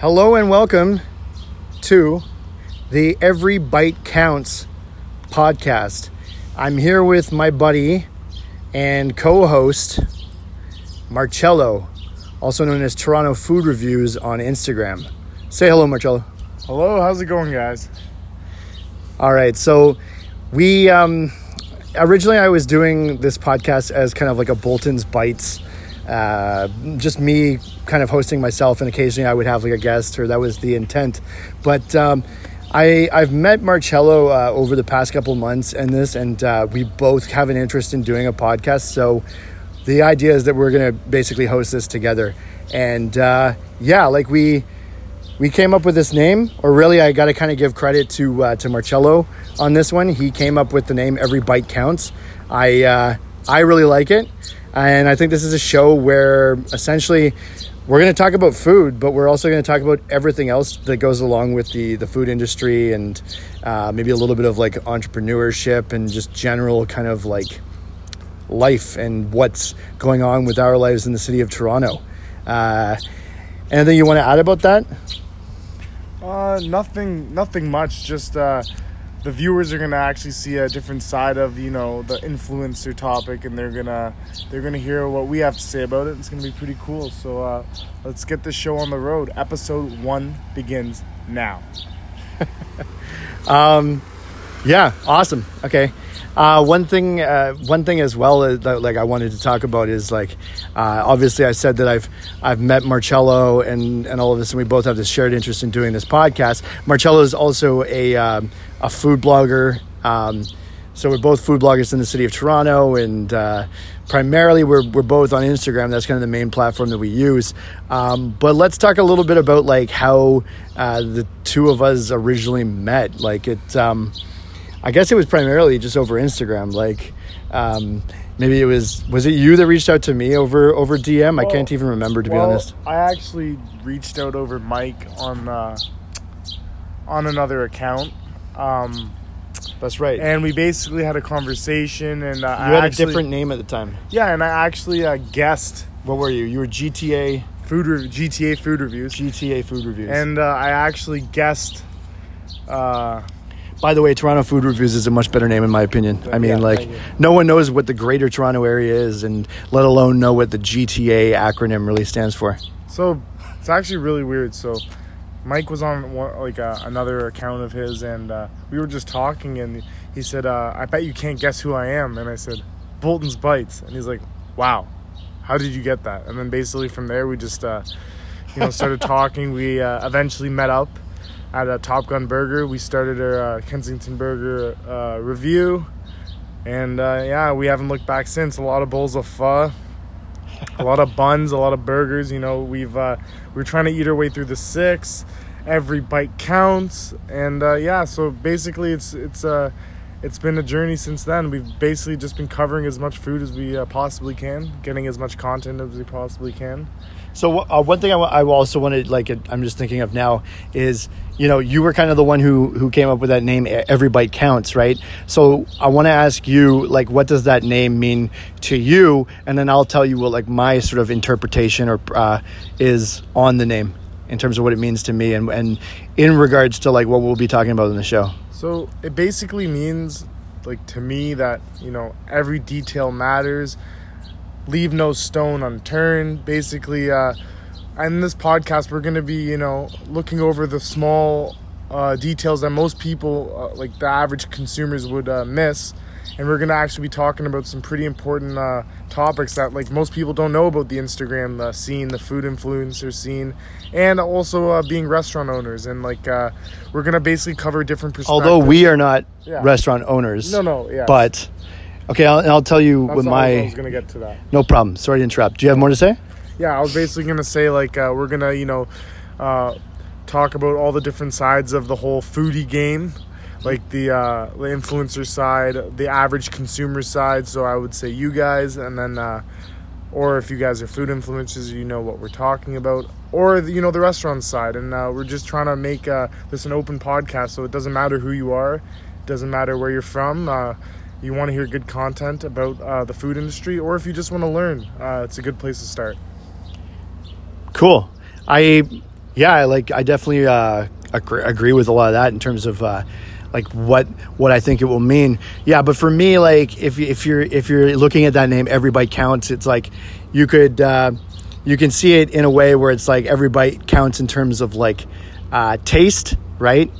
Hello and welcome to the Every Bite Counts podcast. I'm here with my buddy and co host, Marcello, also known as Toronto Food Reviews on Instagram. Say hello, Marcello. Hello, how's it going, guys? All right, so we um, originally I was doing this podcast as kind of like a Bolton's Bites, uh, just me kind of hosting myself, and occasionally I would have like a guest, or that was the intent. But um, I I've met Marcello uh, over the past couple months and this, and uh, we both have an interest in doing a podcast. So the idea is that we're gonna basically host this together, and uh, yeah, like we we came up with this name, or really, I got to kind of give credit to uh, to Marcello on this one. He came up with the name "Every Bite Counts." I uh, I really like it, and I think this is a show where essentially we're going to talk about food, but we're also going to talk about everything else that goes along with the the food industry, and uh, maybe a little bit of like entrepreneurship and just general kind of like life and what's going on with our lives in the city of Toronto. Uh, anything you want to add about that? Uh, nothing, nothing much. Just uh, the viewers are gonna actually see a different side of you know the influencer topic, and they're gonna they're gonna hear what we have to say about it. It's gonna be pretty cool. So uh, let's get this show on the road. Episode one begins now. Um, yeah, awesome. Okay. Uh, one thing, uh, one thing as well uh, that like I wanted to talk about is like, uh, obviously I said that I've I've met Marcello and and all of this, and we both have this shared interest in doing this podcast. Marcello is also a um, a food blogger. Um, so we're both food bloggers in the city of Toronto, and uh, primarily we're we're both on Instagram. That's kind of the main platform that we use. Um, but let's talk a little bit about like how uh, the two of us originally met. Like it. Um, I guess it was primarily just over Instagram. Like, um, maybe it was was it you that reached out to me over over DM? I can't even remember to be honest. I actually reached out over Mike on uh, on another account. Um, That's right. and we basically had a conversation, and uh, you I had actually, a different name at the time. yeah, and I actually uh, guessed What were you? You were GTA food re- GTA food reviews, GTA Food Reviews. and uh, I actually guessed. Uh, By the way, Toronto Food Reviews is a much better name in my opinion. I mean, Yeah, like no one knows what the Greater Toronto Area is, and let alone know what the GTA acronym really stands for. so it's actually really weird. So Mike was on one, like uh, another account of his, and uh, we were just talking, and he said, uh, "I bet you can't guess who I am." And I said, "Bolton's Bites," and he's like, "Wow, how did you get that?" And then basically from there, we just uh, you know started talking. We uh, eventually met up at a Top Gun Burger. We started our uh, Kensington Burger uh, review. And uh, yeah, we haven't looked back since. A lot of bowls of pho, a lot of buns, a lot of burgers. You know, we've uh, we're trying to eat our way through the six. Every bite counts, and uh, yeah. So basically, it's it's uh, it's been a journey since then. We've basically just been covering as much food as we possibly can, getting as much content as we possibly can. So uh, one thing I, I also wanted, like, I'm just thinking of now is, you know, you were kind of the one who who came up with that name. "E- Every bite counts, right? So I want to ask you, like, what does that name mean to you? And then I'll tell you what, like, my sort of interpretation or uh, is on the name in terms of what it means to me, and and in regards to like what we'll be talking about in the show. So it basically means, like to me, that you know every detail matters. Leave no stone unturned. Basically, uh, in this podcast, we're gonna be you know looking over the small uh, details that most people, uh, like the average consumers, would uh, miss, and we're gonna actually be talking about some pretty important uh, topics that like most people don't know about the Instagram uh, scene, the food influencer scene, and also uh, being restaurant owners. And like uh, we're gonna basically cover different perspectives. Although we are not Yeah. restaurant owners, No, no, yeah. but okay, I'll, I'll tell you That's with all I my was gonna get to that. no problem. Sorry to interrupt. Do you have more to say? Yeah, I was basically gonna say like uh, we're gonna you know uh, talk about all the different sides of the whole foodie game, like the uh, the influencer side, the average consumer side. So I would say you guys, and then uh, or if you guys are food influencers, you know what we're talking about, or the, you know the restaurant side. And uh, we're just trying to make uh, this an open podcast, so it doesn't matter who you are, it doesn't matter where you're from. Uh, you want to hear good content about uh, the food industry, or if you just want to learn, uh, it's a good place to start. Cool. I, yeah, like I definitely uh, agree, agree with a lot of that in terms of uh, like what what I think it will mean. Yeah, but for me, like if if you're if you're looking at that name, every bite counts. It's like you could uh, you can see it in a way where it's like every bite counts in terms of like uh, taste, right?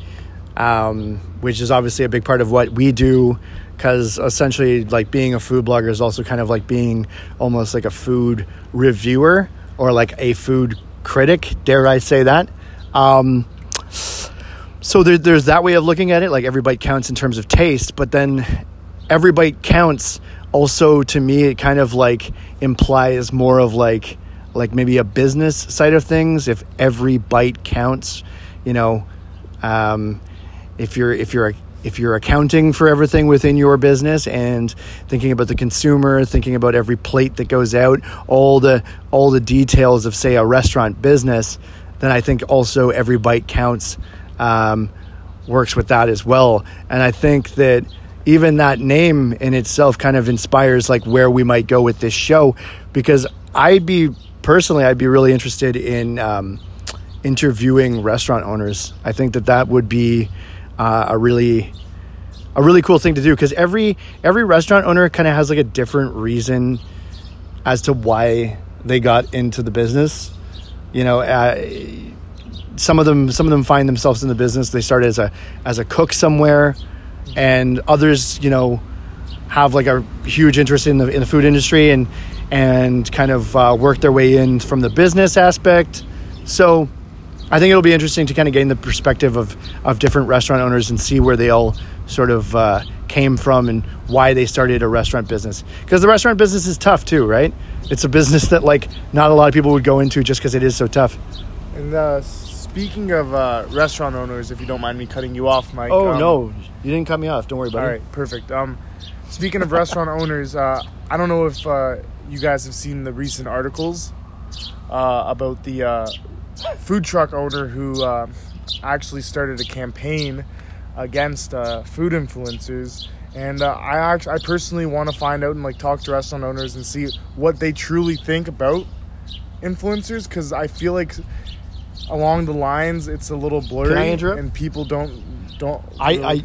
Um, which is obviously a big part of what we do because essentially like being a food blogger is also kind of like being almost like a food reviewer or like a food critic dare i say that. Um, so there, there's that way of looking at it like every bite counts in terms of taste but then every bite counts also to me it kind of like implies more of like like maybe a business side of things. If every bite counts you know um, if you're if you're if you're accounting for everything within your business and thinking about the consumer, thinking about every plate that goes out, all the all the details of say a restaurant business, then I think also every bite counts um, works with that as well. And I think that even that name in itself kind of inspires like where we might go with this show because I'd be personally I'd be really interested in um, interviewing restaurant owners. I think that that would be uh, a really a really cool thing to do because every every restaurant owner kind of has like a different reason as to why they got into the business. You know, uh, some of them some of them find themselves in the business. They started as a as a cook somewhere, and others, you know, have like a huge interest in the in the food industry and and kind of uh, work their way in from the business aspect. So I think it'll be interesting to kind of gain the perspective of, of different restaurant owners and see where they all sort of uh, came from and why they started a restaurant business. Because the restaurant business is tough too, right? It's a business that like not a lot of people would go into just because it is so tough. And uh, speaking of uh, restaurant owners, if you don't mind me cutting you off, Mike. Oh um, no, you didn't cut me off. Don't worry about All it. right, perfect. Um, speaking of restaurant owners, uh, I don't know if uh, you guys have seen the recent articles uh, about the uh, food truck owner who uh, actually started a campaign against uh, food influencers. And uh, I actually, I personally want to find out and like talk to restaurant owners and see what they truly think about influencers because I feel like along the lines it's a little blurry and people don't don't. I, really- I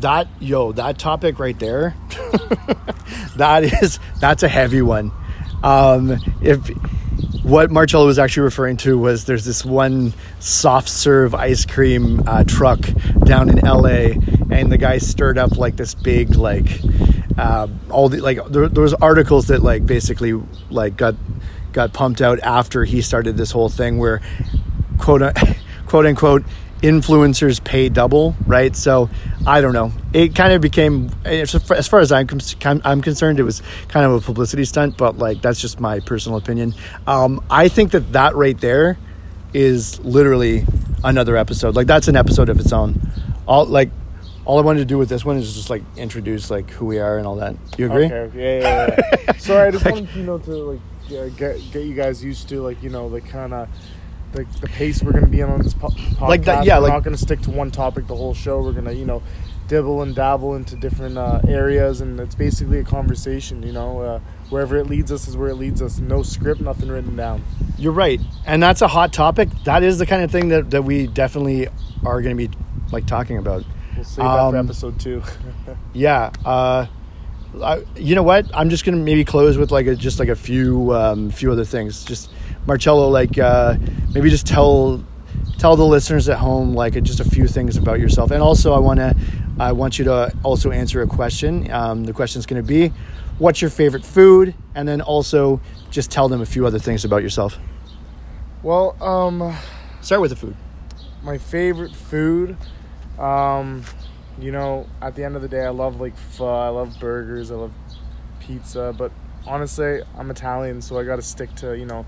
that yo that topic right there that is that's a heavy one um if what marcello was actually referring to was there's this one soft serve ice cream uh, truck down in la and the guy stirred up like this big like uh, all the like there, there was articles that like basically like got got pumped out after he started this whole thing where quote quote unquote influencers pay double, right? So I don't know. It kind of became as far as, I'm I'm concerned, it was kind of a publicity stunt, but like that's just my personal opinion. Um, I think that that right there is literally another episode. Like that's an episode of its own. All like all I wanted to do with this one is just like introduce like who we are and all that. You agree? Okay, yeah, yeah, yeah. Sorry, I just Like- wanted you know to like yeah, get get you guys used to like you know the kind of the, the pace we're gonna be on this po- podcast. Like that- yeah, we're like- not gonna stick to one topic the whole show. We're gonna you know dibble and dabble into different uh, areas, and it's basically a conversation. You know, uh, wherever it leads us is where it leads us. No script, nothing written down. You're right, and that's a hot topic. That is the kind of thing that that we definitely are going to be like talking about. We'll save that for Um, episode two. Yeah. Uh, I, you know what? I'm just gonna maybe close with like a, just like a few um, few other things. Just Marcello, like uh, maybe just tell tell the listeners at home like just a few things about yourself. And also, I want to I want you to also answer a question. Um, the question is going to be, what's your favorite food? And then also just tell them a few other things about yourself. well, um. Start with the food. my favorite food um you know at the end of the day i love like pho i love burgers i love pizza but honestly i'm italian so i gotta stick to you know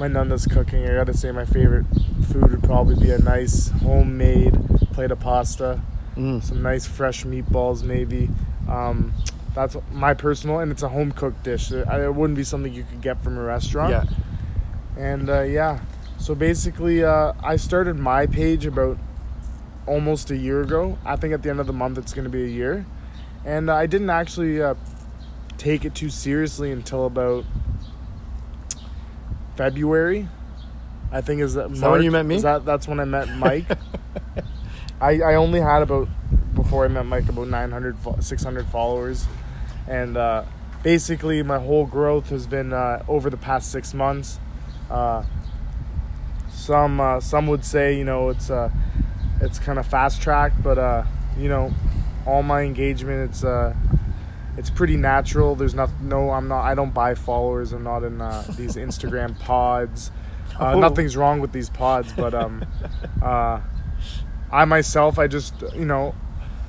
my nonna's cooking. I gotta say my favorite food would probably be a nice homemade plate of pasta Mm. some nice fresh meatballs maybe. Um that's my personal and it's a home cooked dish. It, it wouldn't be something you could get from a restaurant. Yeah. and uh, yeah, so basically, uh, I started my page about almost a year ago. I think at the end of the month it's going to be a year. And I didn't actually uh, take it too seriously until about February. I think is that, that when you met me? Is that that's when I met Mike. I I only had about before I met Mike about 900 600 followers, and uh, basically my whole growth has been uh, over the past six months. Uh, some uh, some would say you know it's uh, it's kind of fast track, but uh, you know all my engagement it's uh, it's pretty natural. There's not no I'm not I don't buy followers. I'm not in uh, these Instagram pods. Uh, Oh. Nothing's wrong with these pods, but um, uh, I myself I just you know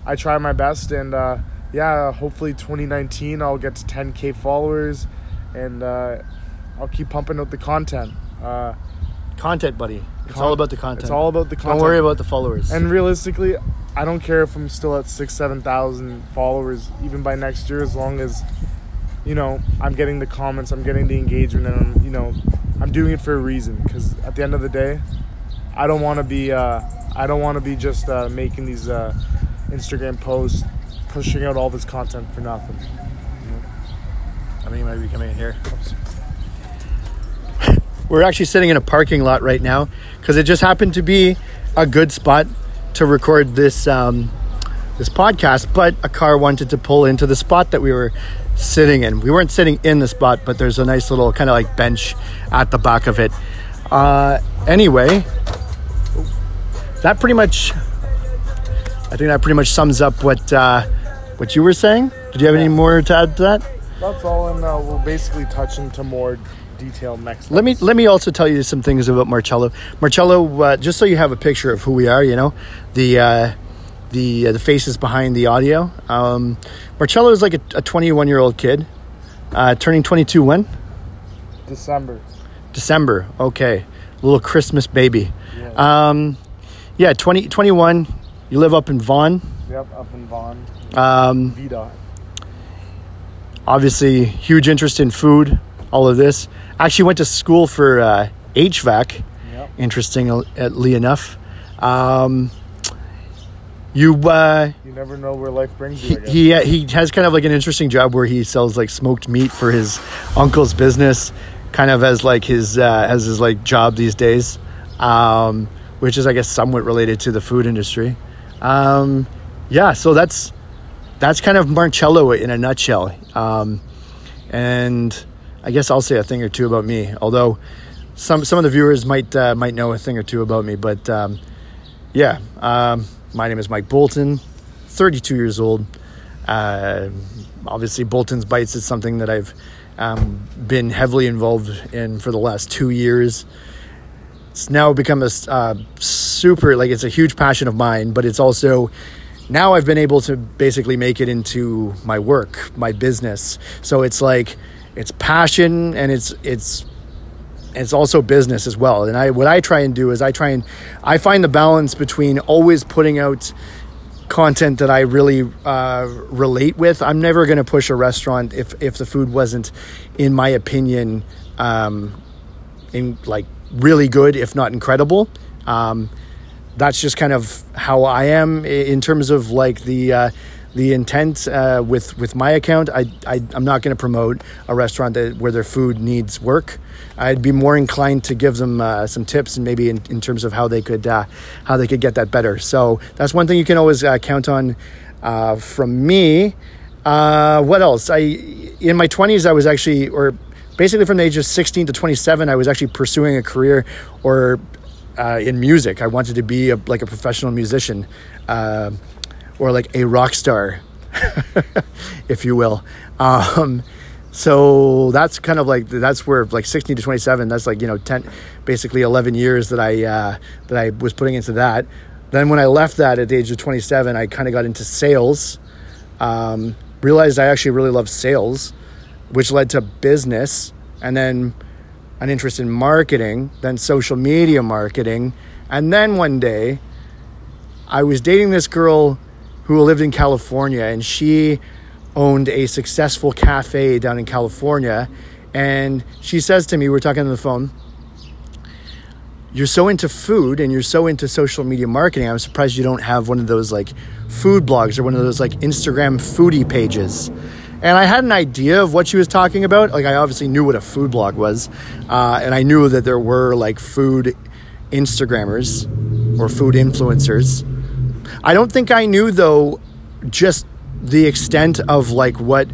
I try my best and uh, yeah hopefully 2019 I'll get to 10k followers and uh, I'll keep pumping out the content. Uh, Content, buddy. It's Con- all about the content. It's all about the content. Don't worry about the followers. And realistically, I don't care if I'm still at six, seven thousand followers even by next year, as long as you know I'm getting the comments, I'm getting the engagement, and I'm you know I'm doing it for a reason. Because at the end of the day, I don't want to be uh, I don't want to be just uh, making these uh, Instagram posts, pushing out all this content for nothing. I mean, you might be coming in here. We're actually sitting in a parking lot right now because it just happened to be a good spot to record this um, this podcast. But a car wanted to pull into the spot that we were sitting in. We weren't sitting in the spot, but there's a nice little kind of like bench at the back of it. Uh, anyway, that pretty much. I think that pretty much sums up what uh, what you were saying. Did you have any more to add to that? That's all, and uh, we'll basically touch into more detail next. Let me let me also tell you some things about Marcello. Marcello, uh, just so you have a picture of who we are, you know, the uh, the uh, the faces behind the audio. Um, Marcello is like a 21 year old kid, uh, turning 22 when December. December. Okay, little Christmas baby. Yeah. Um, yeah, 20, 21. You live up in Vaughan. yep, up in Vaughan. Um, VDOT. obviously, huge interest in food. All of this. Actually, went to school for uh, HVAC. Yep. interestingly enough. Um, you uh, You never know where life brings you. he he, uh, he has kind of like an interesting job where he sells like smoked meat for his uncle's business, kind of as like his uh, as his like job these days, um, which is I guess somewhat related to the food industry. Um, yeah, so that's that's kind of Marcello in a nutshell. Um, and I guess I'll say a thing or two about me, although some some of the viewers might uh, might know a thing or two about me. But um, yeah, um, my name is Mike Bolton, 32 years old. Uh, obviously, Bolton's Bites is something that I've um, been heavily involved in for the last two years. It's now become a uh, super like it's a huge passion of mine, but it's also now I've been able to basically make it into my work, my business. So it's like it's passion and it's it's it's also business as well. And I what I try and do is I try and I find the balance between always putting out content that I really uh, relate with. I'm never going to push a restaurant if if the food wasn't, in my opinion, um, in like really good, if not incredible. Um, that's just kind of how I am in terms of like the uh, the intent uh, with with my account. I, I I'm not going to promote a restaurant that where their food needs work. I'd be more inclined to give them uh, some tips and maybe in, in terms of how they could uh, how they could get that better. So that's one thing you can always uh, count on uh, from me. Uh, what else? I in my 20s I was actually or basically from the age of 16 to 27 I was actually pursuing a career or in music. I wanted to be a, like a professional musician or like a rock star, if you will. Um, so that's kind of like that's where like 16 to 27. That's like you know 10, basically 11 years that I uh, that I was putting into that. Then when I left that at the age of 27, I kind of got into sales. Um, realized I actually really love sales, which led to business, and then an interest in marketing, then social media marketing. And then one day, I was dating this girl who lived in California, and she owned a successful cafe down in California. And she says to me, we're talking on the phone, You're so into food and you're so into social media marketing. I'm surprised you don't have one of those like food blogs or one of those like Instagram foodie pages. and I had an idea of what she was talking about. Like I obviously knew what a food blog was, uh, and I knew that there were like food Instagrammers or food influencers. I don't think I knew though just the extent of like what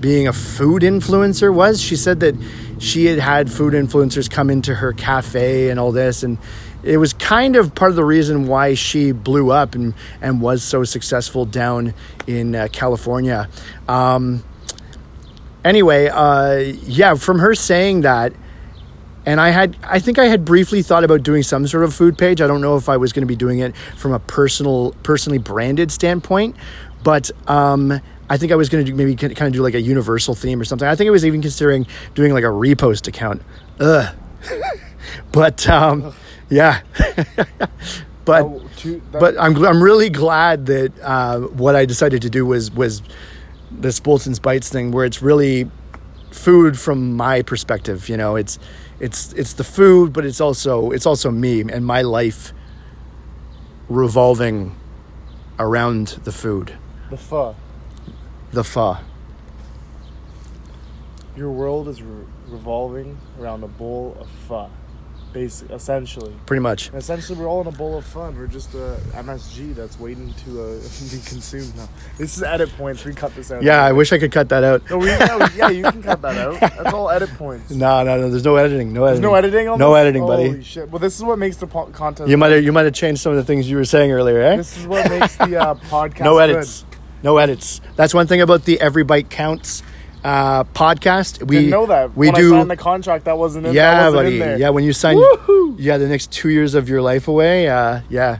being a food influencer was. She said that she had had food influencers come into her cafe and all this and it was kind of part of the reason why she blew up and, and was so successful down in uh, California. Um, anyway, uh, yeah, from her saying that, and I had, I think I had briefly thought about doing some sort of food page. I don't know if I was going to be doing it from a personal, personally branded standpoint, but um, I think I was going to do maybe kind of do like a universal theme or something. I think I was even considering doing like a repost account. Ugh. but um, yeah. but Oh, to- that- but I'm I'm really glad that uh, what I decided to do was was this Bolton's Bites thing, where it's really food from my perspective. You know, it's it's it's the food, but it's also it's also me and my life revolving around the food, the pho. the pho. Your world is re- revolving around a bowl of pho, basic, essentially. Pretty much. And essentially, we're all in a bowl of fun. We're just a MSG that's waiting to uh, be consumed now. This is edit points. We cut this out. Yeah, I wish I could cut that out. No, we, yeah, yeah, you can cut that out. That's all edit points. No, no, no. There's no editing. No There's editing. no editing on No editing, buddy. Holy shit. Well, this is what makes the po- content. You might have you might have changed some of the things you were saying earlier, eh? This is what makes the uh, podcast. no good. edits. No edits. That's one thing about the Every Bite Counts uh, podcast. We Didn't know that. We when do. I signed the contract, that wasn't in. that yeah, wasn't buddy. In there. Yeah, when you sign, Woohoo! yeah, the next two years of your life away. Uh, yeah,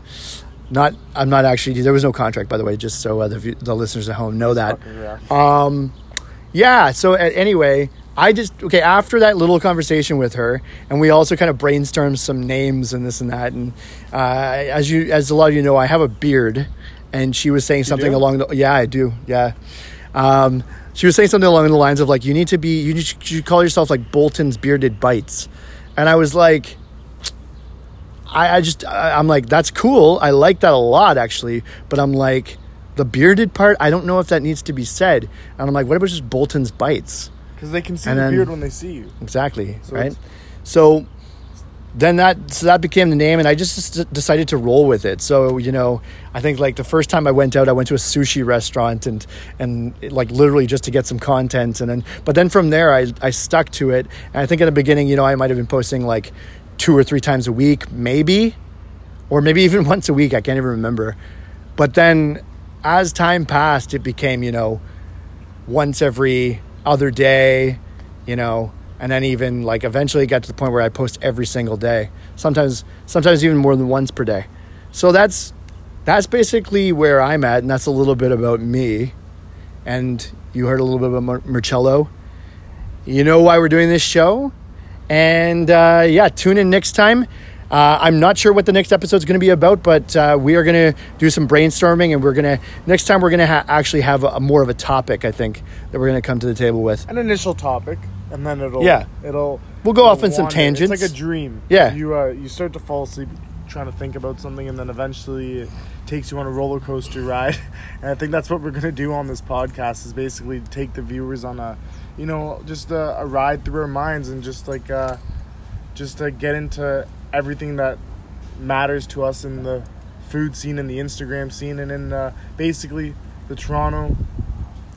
not. I'm not actually. There was no contract, by the way, just so uh, the the listeners at home know that. Yeah. Um, yeah. So uh, anyway, I just okay after that little conversation with her, and we also kind of brainstormed some names and this and that. And uh, as you, as a lot of you know, I have a beard, and she was saying something do? along the yeah, I do, yeah. Um, she was saying something along the lines of like, you need to be, you need call yourself like Bolton's bearded bites, and I was like. I, I just I, I'm like that's cool. I like that a lot actually, but I'm like the bearded part. I don't know if that needs to be said. And I'm like, what about just Bolton's bites? Because they can see And the then- beard when they see you. Exactly So right. So then that so that became the name, and I just decided to roll with it. So you know, I think like the first time I went out, I went to a sushi restaurant and and like literally just to get some content, and then but then from there, I I stuck to it. And I think in the beginning, you know, I might have been posting like two or three times a week, maybe, or maybe even once a week. I can't even remember. But then as time passed, it became you know once every other day, you know, and then even like eventually got to the point where I post every single day. Sometimes sometimes even more than once per day. So that's that's basically where I'm at and that's a little bit about me. And you heard a little bit about Mar- Marcello. You know why we're doing this show? And uh, yeah, tune in next time. Uh, I'm not sure what the next episode is going to be about, but uh, we are going to do some brainstorming, and we're going to next time we're going to ha- actually have a, more of a topic. I think that we're going to come to the table with. An initial topic, and then it'll Yeah. it'll We'll go it'll off in some wander. tangents. It's like a dream. Yeah. You uh, you start to fall asleep trying to think about something, and then eventually it takes you on a roller coaster ride. And I think that's what we're gonna do on this podcast is basically take the viewers on a, you know, just a, a ride through our minds and just like uh, just to get into everything that matters to us in the food scene and the Instagram scene and in uh, basically the Toronto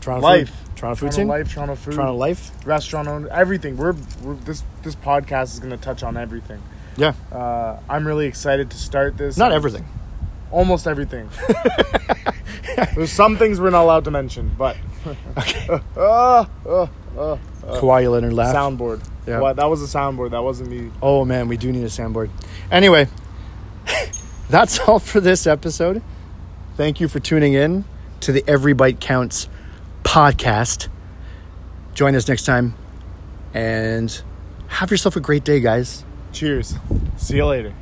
Toronto life, food, Toronto food Toronto scene, life, Toronto food, Toronto life. restaurant owned, everything. We're, we're this this podcast is going to touch on everything. Yeah, Uh, I'm really excited to start this. not everything. Almost everything. There's some things we're not allowed to mention, but Okay. uh, uh, uh, Kawhi Leonard laugh. soundboard. Yeah. That was a soundboard. That wasn't me. Oh man, we do need a soundboard. Anyway, that's all for this episode. Thank you for tuning in to the Every Bite Counts podcast. Join us next time and have yourself a great day, guys. Cheers. See you later.